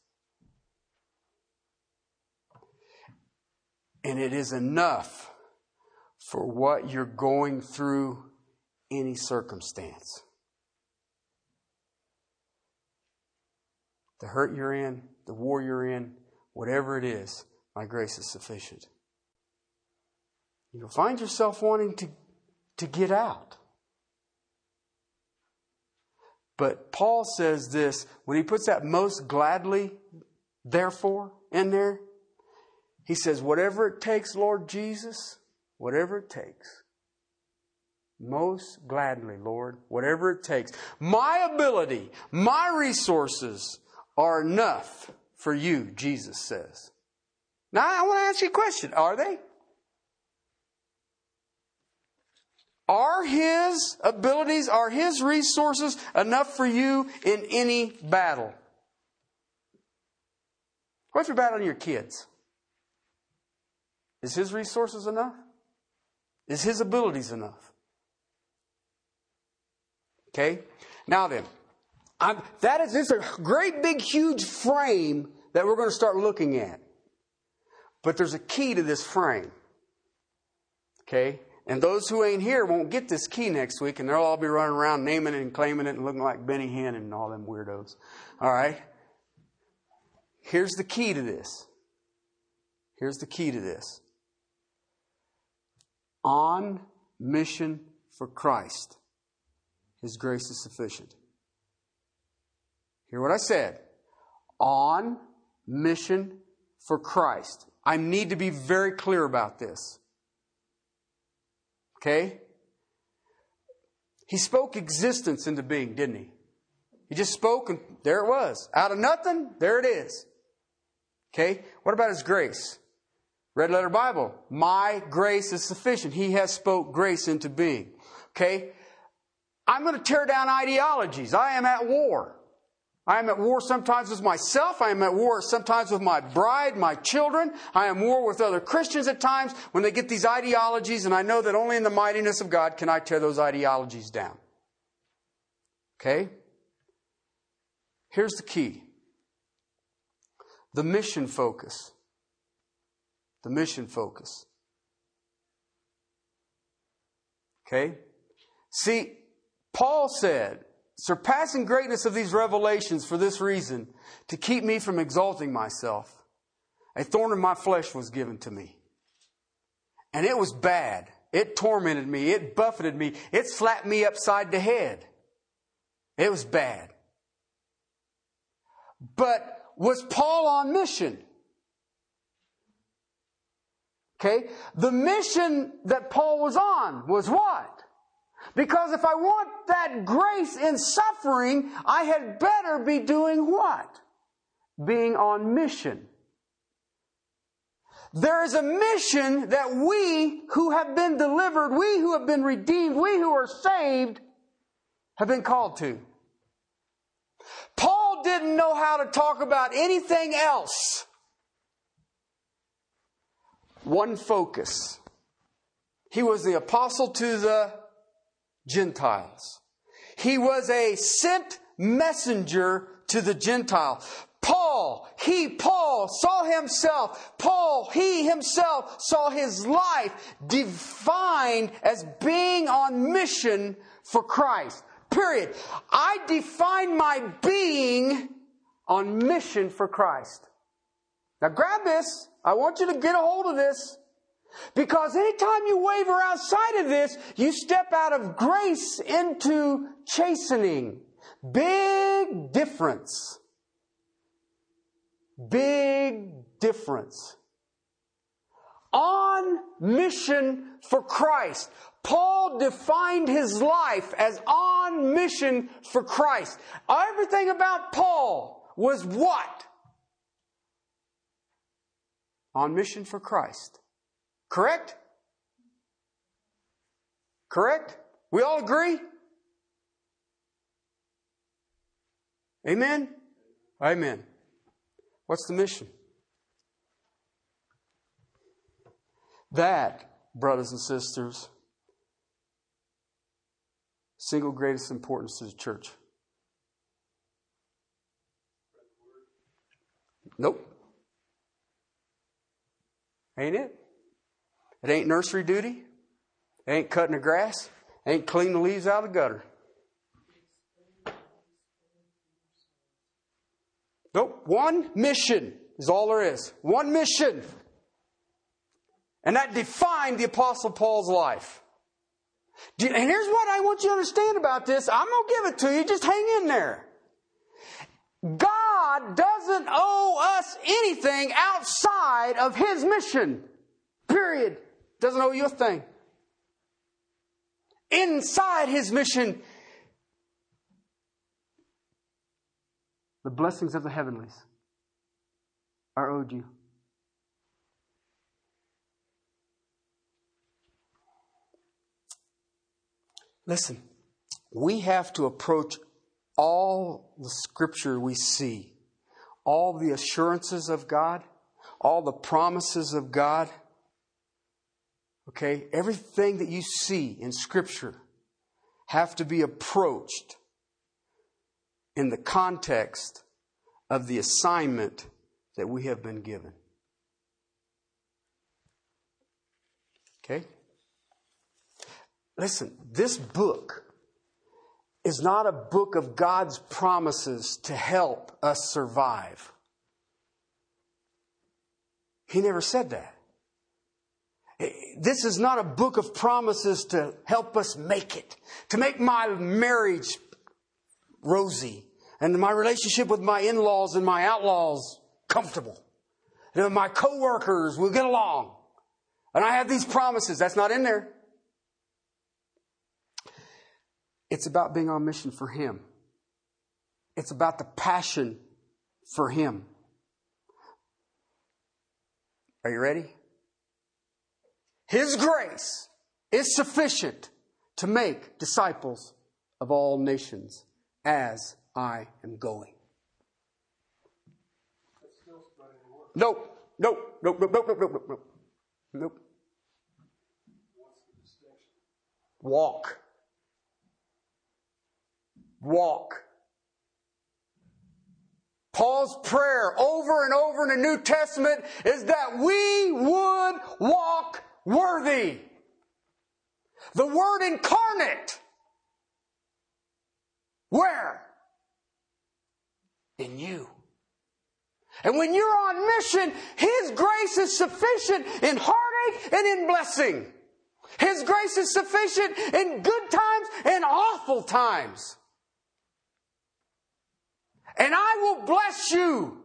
And it is enough for what you're going through any circumstance. The hurt you're in, the war you're in, whatever it is, my grace is sufficient. You'll find yourself wanting to, to get out. But Paul says this when he puts that most gladly, therefore, in there, He says, Whatever it takes, Lord Jesus, whatever it takes. Most gladly, Lord, whatever it takes. My ability, my resources are enough for you, Jesus says. Now, I want to ask you a question. Are they? Are his abilities, are his resources enough for you in any battle? What if you're battling your kids? Is his resources enough? Is his abilities enough? Okay? Now then, I'm, that is just a great big huge frame that we're going to start looking at. But there's a key to this frame. Okay? And those who ain't here won't get this key next week, and they'll all be running around naming it and claiming it and looking like Benny Hinn and all them weirdos. All right? Here's the key to this. Here's the key to this. On mission for Christ, His grace is sufficient. Hear what I said. On mission for Christ. I need to be very clear about this. Okay? He spoke existence into being, didn't he? He just spoke and there it was. Out of nothing, there it is. Okay? What about his grace? Red letter Bible. My grace is sufficient. He has spoke grace into being. Okay? I'm going to tear down ideologies. I am at war. I am at war sometimes with myself. I am at war sometimes with my bride, my children. I am war with other Christians at times when they get these ideologies, and I know that only in the mightiness of God can I tear those ideologies down. Okay? Here's the key the mission focus. The mission focus. Okay? See, Paul said, surpassing greatness of these revelations for this reason, to keep me from exalting myself. A thorn in my flesh was given to me. And it was bad. It tormented me. It buffeted me. It slapped me upside the head. It was bad. But was Paul on mission? Okay. The mission that Paul was on was what? Because if I want that grace in suffering, I had better be doing what? Being on mission. There is a mission that we who have been delivered, we who have been redeemed, we who are saved, have been called to. Paul didn't know how to talk about anything else. One focus. He was the apostle to the Gentiles. He was a sent messenger to the Gentile. Paul, he, Paul, saw himself, Paul, he himself saw his life defined as being on mission for Christ. Period. I define my being on mission for Christ. Now grab this. I want you to get a hold of this. Because anytime you waver outside of this, you step out of grace into chastening. Big difference. Big difference. On mission for Christ. Paul defined his life as on mission for Christ. Everything about Paul was what? On mission for Christ. Correct? Correct? We all agree? Amen? Amen. What's the mission? That, brothers and sisters, single greatest importance to the church. Nope. Ain't it? It ain't nursery duty. It ain't cutting the grass. It ain't cleaning the leaves out of the gutter. Nope. One mission is all there is. One mission. And that defined the Apostle Paul's life. And here's what I want you to understand about this. I'm going to give it to you. Just hang in there. God doesn't owe us anything outside of His mission. Period. Doesn't owe you a thing. Inside His mission, the blessings of the heavenlies are owed you. Listen, we have to approach all the scripture we see, all the assurances of God, all the promises of God. Okay, everything that you see in scripture have to be approached in the context of the assignment that we have been given. Okay? Listen, this book is not a book of God's promises to help us survive. He never said that. This is not a book of promises to help us make it, to make my marriage rosy and my relationship with my in-laws and my outlaws comfortable. And my coworkers will get along. And I have these promises. That's not in there. It's about being on mission for Him. It's about the passion for Him. Are you ready? His grace is sufficient to make disciples of all nations as I am going. Nope, nope, nope, nope, nope, nope, nope, nope, nope. Walk walk. Paul's prayer over and over in the New Testament is that we would walk worthy. The Word incarnate. Where? In you. And when you're on mission, His grace is sufficient in heartache and in blessing. His grace is sufficient in good times and awful times and I will bless you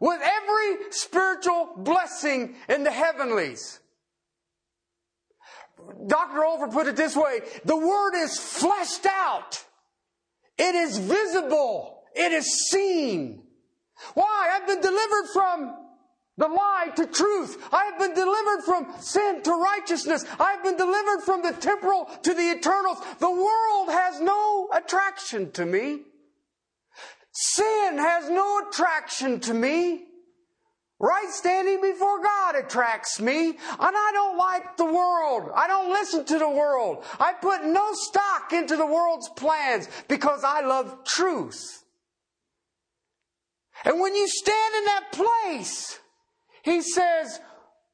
with every spiritual blessing in the heavenlies. Dr. Olver put it this way the word is fleshed out, it is visible, it is seen. Why? I've been delivered from the lie to truth. I have been delivered from sin to righteousness. I have been delivered from the temporal to the eternal. The world has no attraction to me. Sin has no attraction to me. Right standing before God attracts me, and I don't like the world. I don't listen to the world. I put no stock into the world's plans because I love truth. And when you stand in that place, he says,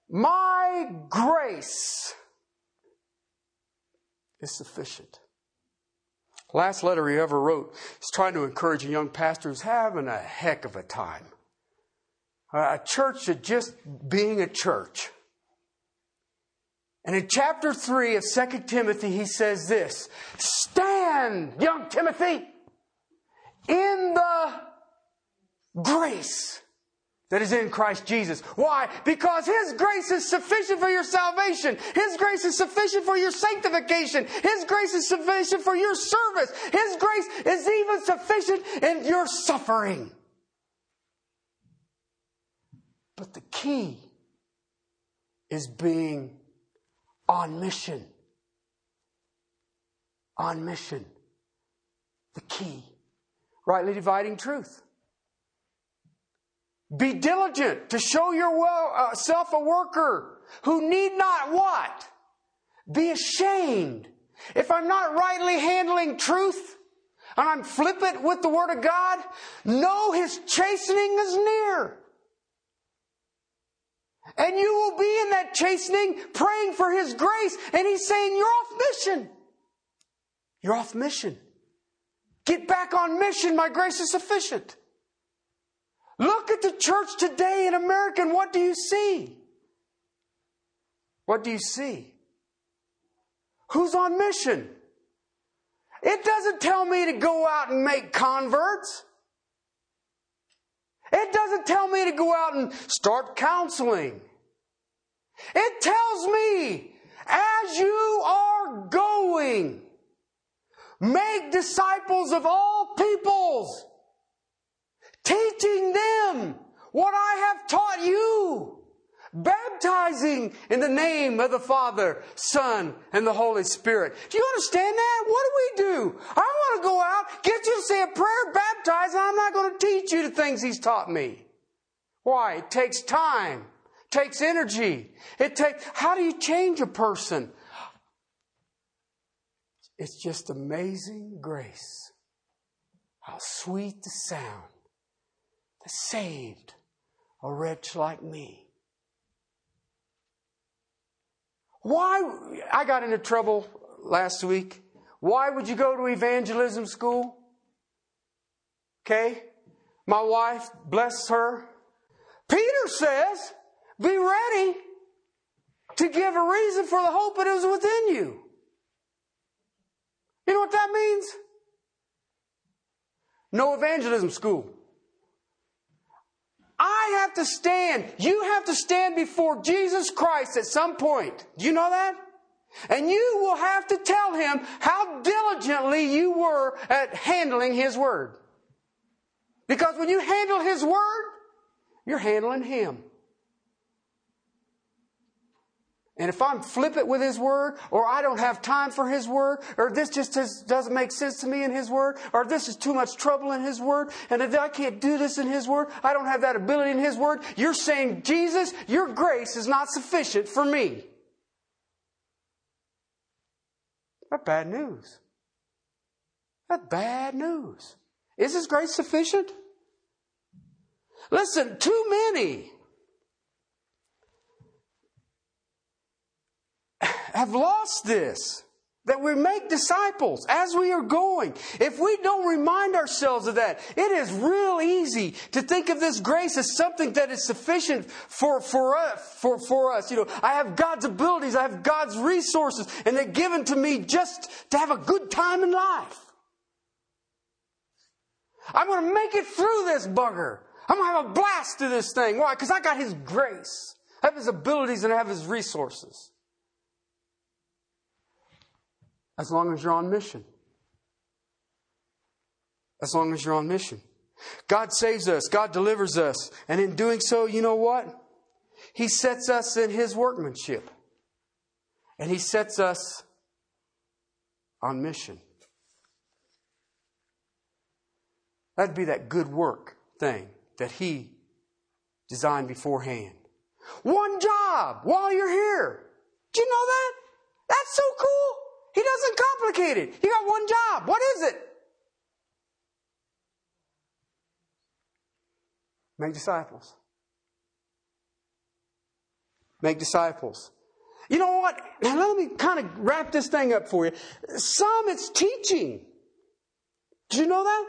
My grace is sufficient. Last letter he ever wrote is trying to encourage a young pastor who's having a heck of a time. A church that just being a church. And in chapter 3 of 2 Timothy, he says this Stand, young Timothy, in the grace that is in Christ Jesus. Why? Because His grace is sufficient for your salvation. His grace is sufficient for your sanctification. His grace is sufficient for your service. His grace is even sufficient in your suffering. But the key is being on mission. On mission. The key. Rightly dividing truth. Be diligent to show yourself uh, a worker who need not what? Be ashamed. If I'm not rightly handling truth and I'm flippant with the Word of God, know His chastening is near. And you will be in that chastening praying for His grace. And He's saying, You're off mission. You're off mission. Get back on mission. My grace is sufficient. Look at the church today in America and what do you see? What do you see? Who's on mission? It doesn't tell me to go out and make converts. It doesn't tell me to go out and start counseling. It tells me, as you are going, make disciples of all peoples, teaching them what I have taught you baptizing in the name of the Father, Son, and the Holy Spirit. Do you understand that? What do we do? I want to go out, get you to say a prayer, baptize, and I'm not going to teach you the things He's taught me. Why? It takes time, it takes energy. It takes, how do you change a person? It's just amazing grace. How sweet the sound that saved a wretch like me. Why, I got into trouble last week. Why would you go to evangelism school? Okay? My wife, bless her. Peter says, be ready to give a reason for the hope that is within you. You know what that means? No evangelism school. I have to stand. You have to stand before Jesus Christ at some point. Do you know that? And you will have to tell him how diligently you were at handling his word. Because when you handle his word, you're handling him. And if I'm flippant with His Word, or I don't have time for His Word, or this just doesn't make sense to me in His Word, or this is too much trouble in His Word, and if I can't do this in His Word, I don't have that ability in His Word, you're saying, Jesus, your grace is not sufficient for me. That's bad news. That's bad news. Is His grace sufficient? Listen, too many have lost this. That we make disciples as we are going. If we don't remind ourselves of that, it is real easy to think of this grace as something that is sufficient for, for us, for, for us. You know, I have God's abilities, I have God's resources, and they're given to me just to have a good time in life. I'm going to make it through this bugger. I'm going to have a blast to this thing. Why? Because I got His grace. I have His abilities and I have His resources as long as you're on mission. As long as you're on mission. God saves us, God delivers us, and in doing so, you know what? He sets us in His workmanship. And He sets us on mission. That'd be that good work thing that He designed beforehand. One job while you're here. Do you know that? That's so cool. He doesn't complicate it. You got one job. What is it? Make disciples. Make disciples. You know what? Now let me kind of wrap this thing up for you. Some it's teaching. Did you know that?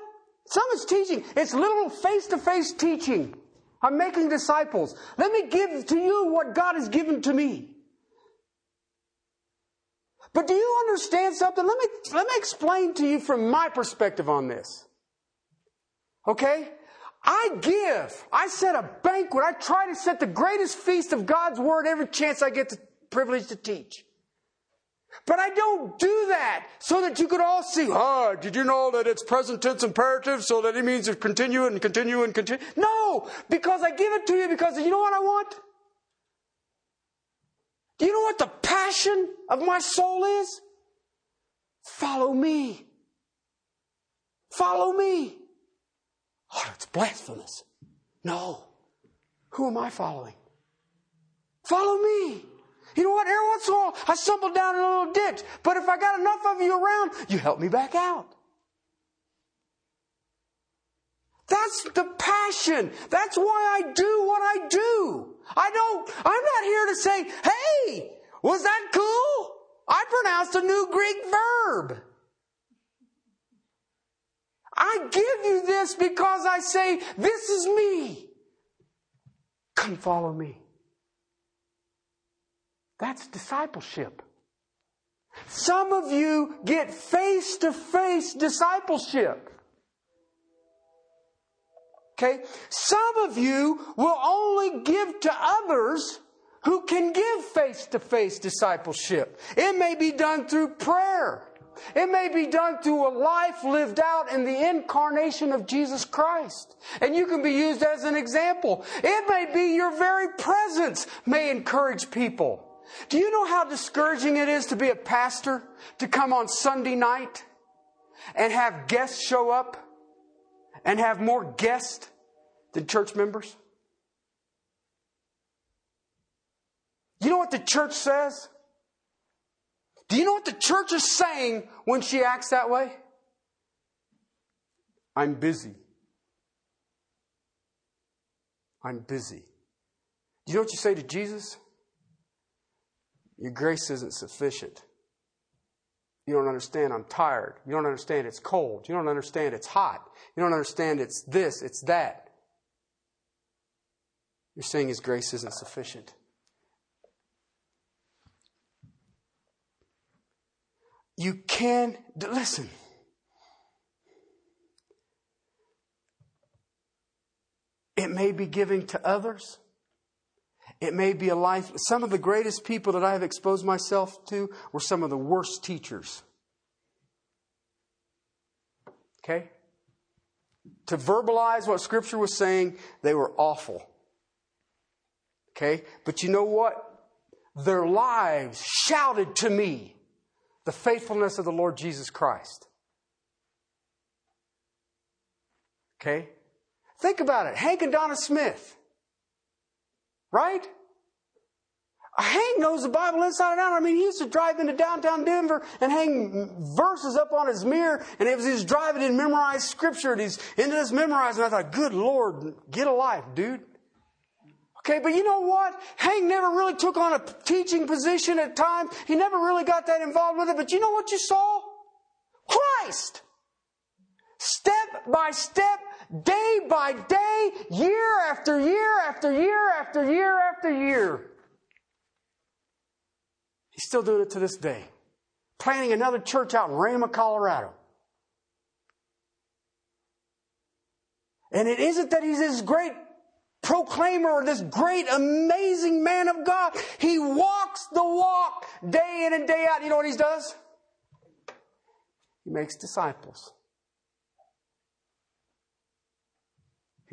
Some it's teaching. It's little face to face teaching. I'm making disciples. Let me give to you what God has given to me. But do you understand something? Let me, let me explain to you from my perspective on this. Okay? I give. I set a banquet. I try to set the greatest feast of God's Word every chance I get the privilege to teach. But I don't do that so that you could all see, oh, did you know that it's present tense imperative so that it means to continue and continue and continue? No, because I give it to you because you know what I want? Do you know what the passion of my soul is? Follow me. Follow me. Oh, it's blasphemous. No. Who am I following? Follow me. You know what? Every once in a while, I stumble down in a little ditch. But if I got enough of you around, you help me back out. That's the passion. That's why I do what I do. I don't, I'm not here to say, hey, was that cool? I pronounced a new Greek verb. I give you this because I say, this is me. Come follow me. That's discipleship. Some of you get face to face discipleship. Okay? Some of you will only give to others who can give face to face discipleship. It may be done through prayer. It may be done through a life lived out in the incarnation of Jesus Christ. And you can be used as an example. It may be your very presence may encourage people. Do you know how discouraging it is to be a pastor, to come on Sunday night and have guests show up and have more guests than church members? You know what the church says? Do you know what the church is saying when she acts that way? I'm busy. I'm busy. Do you know what you say to Jesus? Your grace isn't sufficient. You don't understand I'm tired. You don't understand it's cold. You don't understand it's hot. You don't understand it's this, it's that. You're saying His grace isn't sufficient. You can, listen. It may be giving to others. It may be a life. Some of the greatest people that I have exposed myself to were some of the worst teachers. Okay? To verbalize what Scripture was saying, they were awful. Okay? But you know what? Their lives shouted to me the faithfulness of the Lord Jesus Christ. Okay? Think about it. Hank and Donna Smith. Right? Hank knows the Bible inside and out. I mean, he used to drive into downtown Denver and hang verses up on his mirror, and it was he's driving and memorize scripture, and he's into this memorizing. I thought, good Lord, get a life, dude. Okay, but you know what? Hank never really took on a teaching position at times. He never really got that involved with it. But you know what you saw? Christ. Step by step, day by day, year after year after year after year after year. He's still doing it to this day. Planning another church out in Ramah, Colorado. And it isn't that he's this great proclaimer, or this great, amazing man of God. He walks the walk day in and day out. You know what he does? He makes disciples.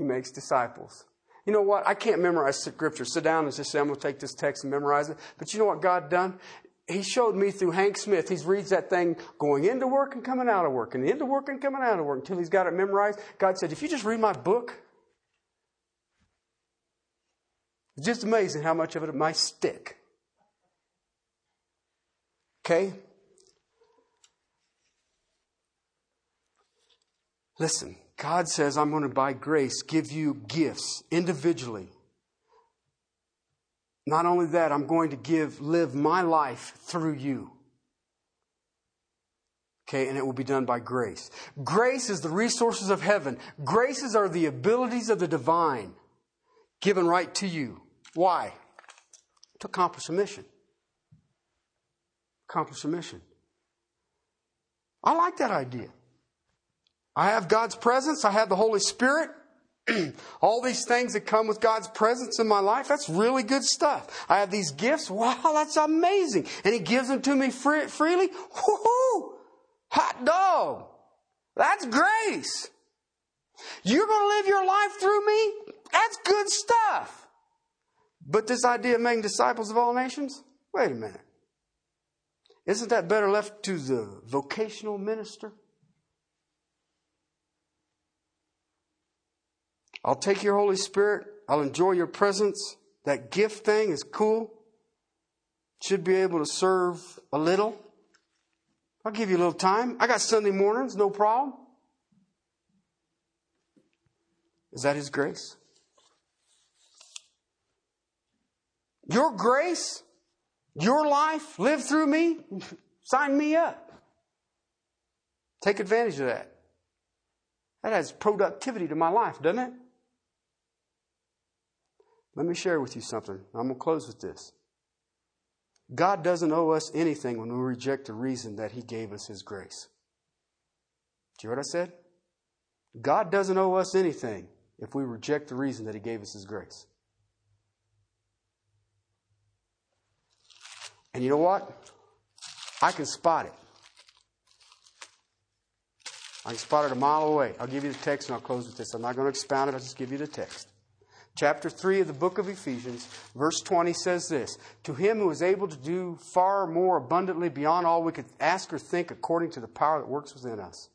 He makes disciples. You know what? I can't memorize scripture. Sit down and just say, I'm going to take this text and memorize it. But you know what God done? He showed me through Hank Smith. He reads that thing going into work and coming out of work and into work and coming out of work until he's got it memorized. God said, if you just read my book, It's just amazing how much of it might stick. Okay? Listen, God says, I'm going to, by grace, give you gifts individually. Not only that, I'm going to give, live my life through you. Okay, and it will be done by grace. Grace is the resources of heaven. Graces are the abilities of the divine given right to you. Why? To accomplish a mission. Accomplish a mission. I like that idea. I have God's presence, I have the Holy Spirit. All these things that come with God's presence in my life, that's really good stuff. I have these gifts. Wow, that's amazing. And He gives them to me free, freely. Woohoo! Hot dog. That's grace. You're going to live your life through me? That's good stuff. But this idea of making disciples of all nations? Wait a minute. Isn't that better left to the vocational minister? I'll take your Holy Spirit. I'll enjoy your presence. That gift thing is cool. Should be able to serve a little. I'll give you a little time. I got Sunday mornings, no problem. Is that His grace? Your grace, your life, live through me, sign me up. Take advantage of that. That adds productivity to my life, doesn't it? Let me share with you something. I'm going to close with this. God doesn't owe us anything when we reject the reason that He gave us His grace. Do you hear what I said? God doesn't owe us anything if we reject the reason that He gave us His grace. And you know what? I can spot it. I can spot it a mile away. I'll give you the text and I'll close with this. I'm not going to expound it, I'll just give you the text. Chapter 3 of the book of Ephesians, verse 20 says this To him who is able to do far more abundantly beyond all we could ask or think according to the power that works within us.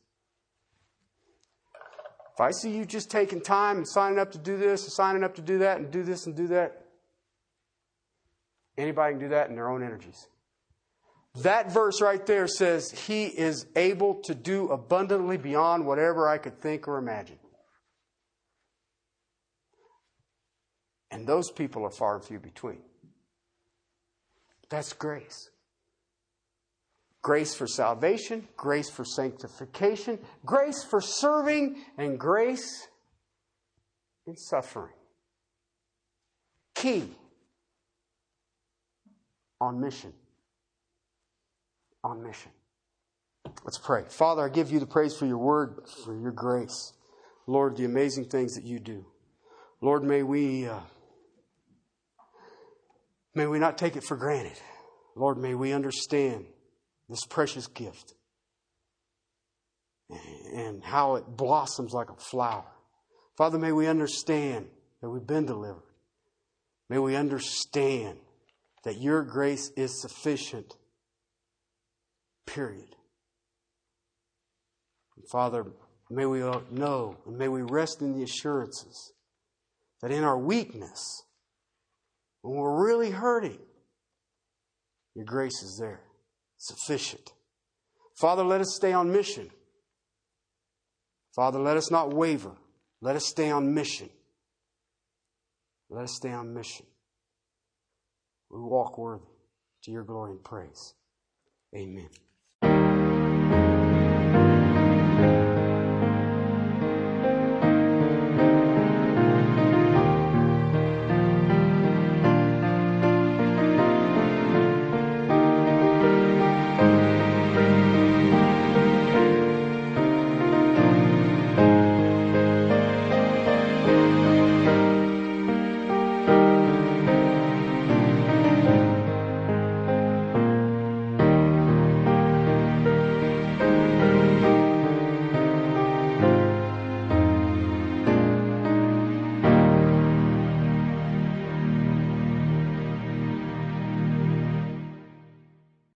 If I see you just taking time and signing up to do this and signing up to do that and do this and do that, anybody can do that in their own energies. That verse right there says, He is able to do abundantly beyond whatever I could think or imagine. And those people are far and few between. That's grace. Grace for salvation, grace for sanctification, grace for serving, and grace in suffering. Key on mission on mission. Let's pray. Father, I give you the praise for your word, for your grace. Lord, the amazing things that you do. Lord, may we uh, may we not take it for granted. Lord, may we understand this precious gift and how it blossoms like a flower. Father, may we understand that we've been delivered. May we understand that your grace is sufficient Period. Father, may we know and may we rest in the assurances that in our weakness, when we're really hurting, your grace is there, sufficient. Father, let us stay on mission. Father, let us not waver. Let us stay on mission. Let us stay on mission. We walk worthy to your glory and praise. Amen.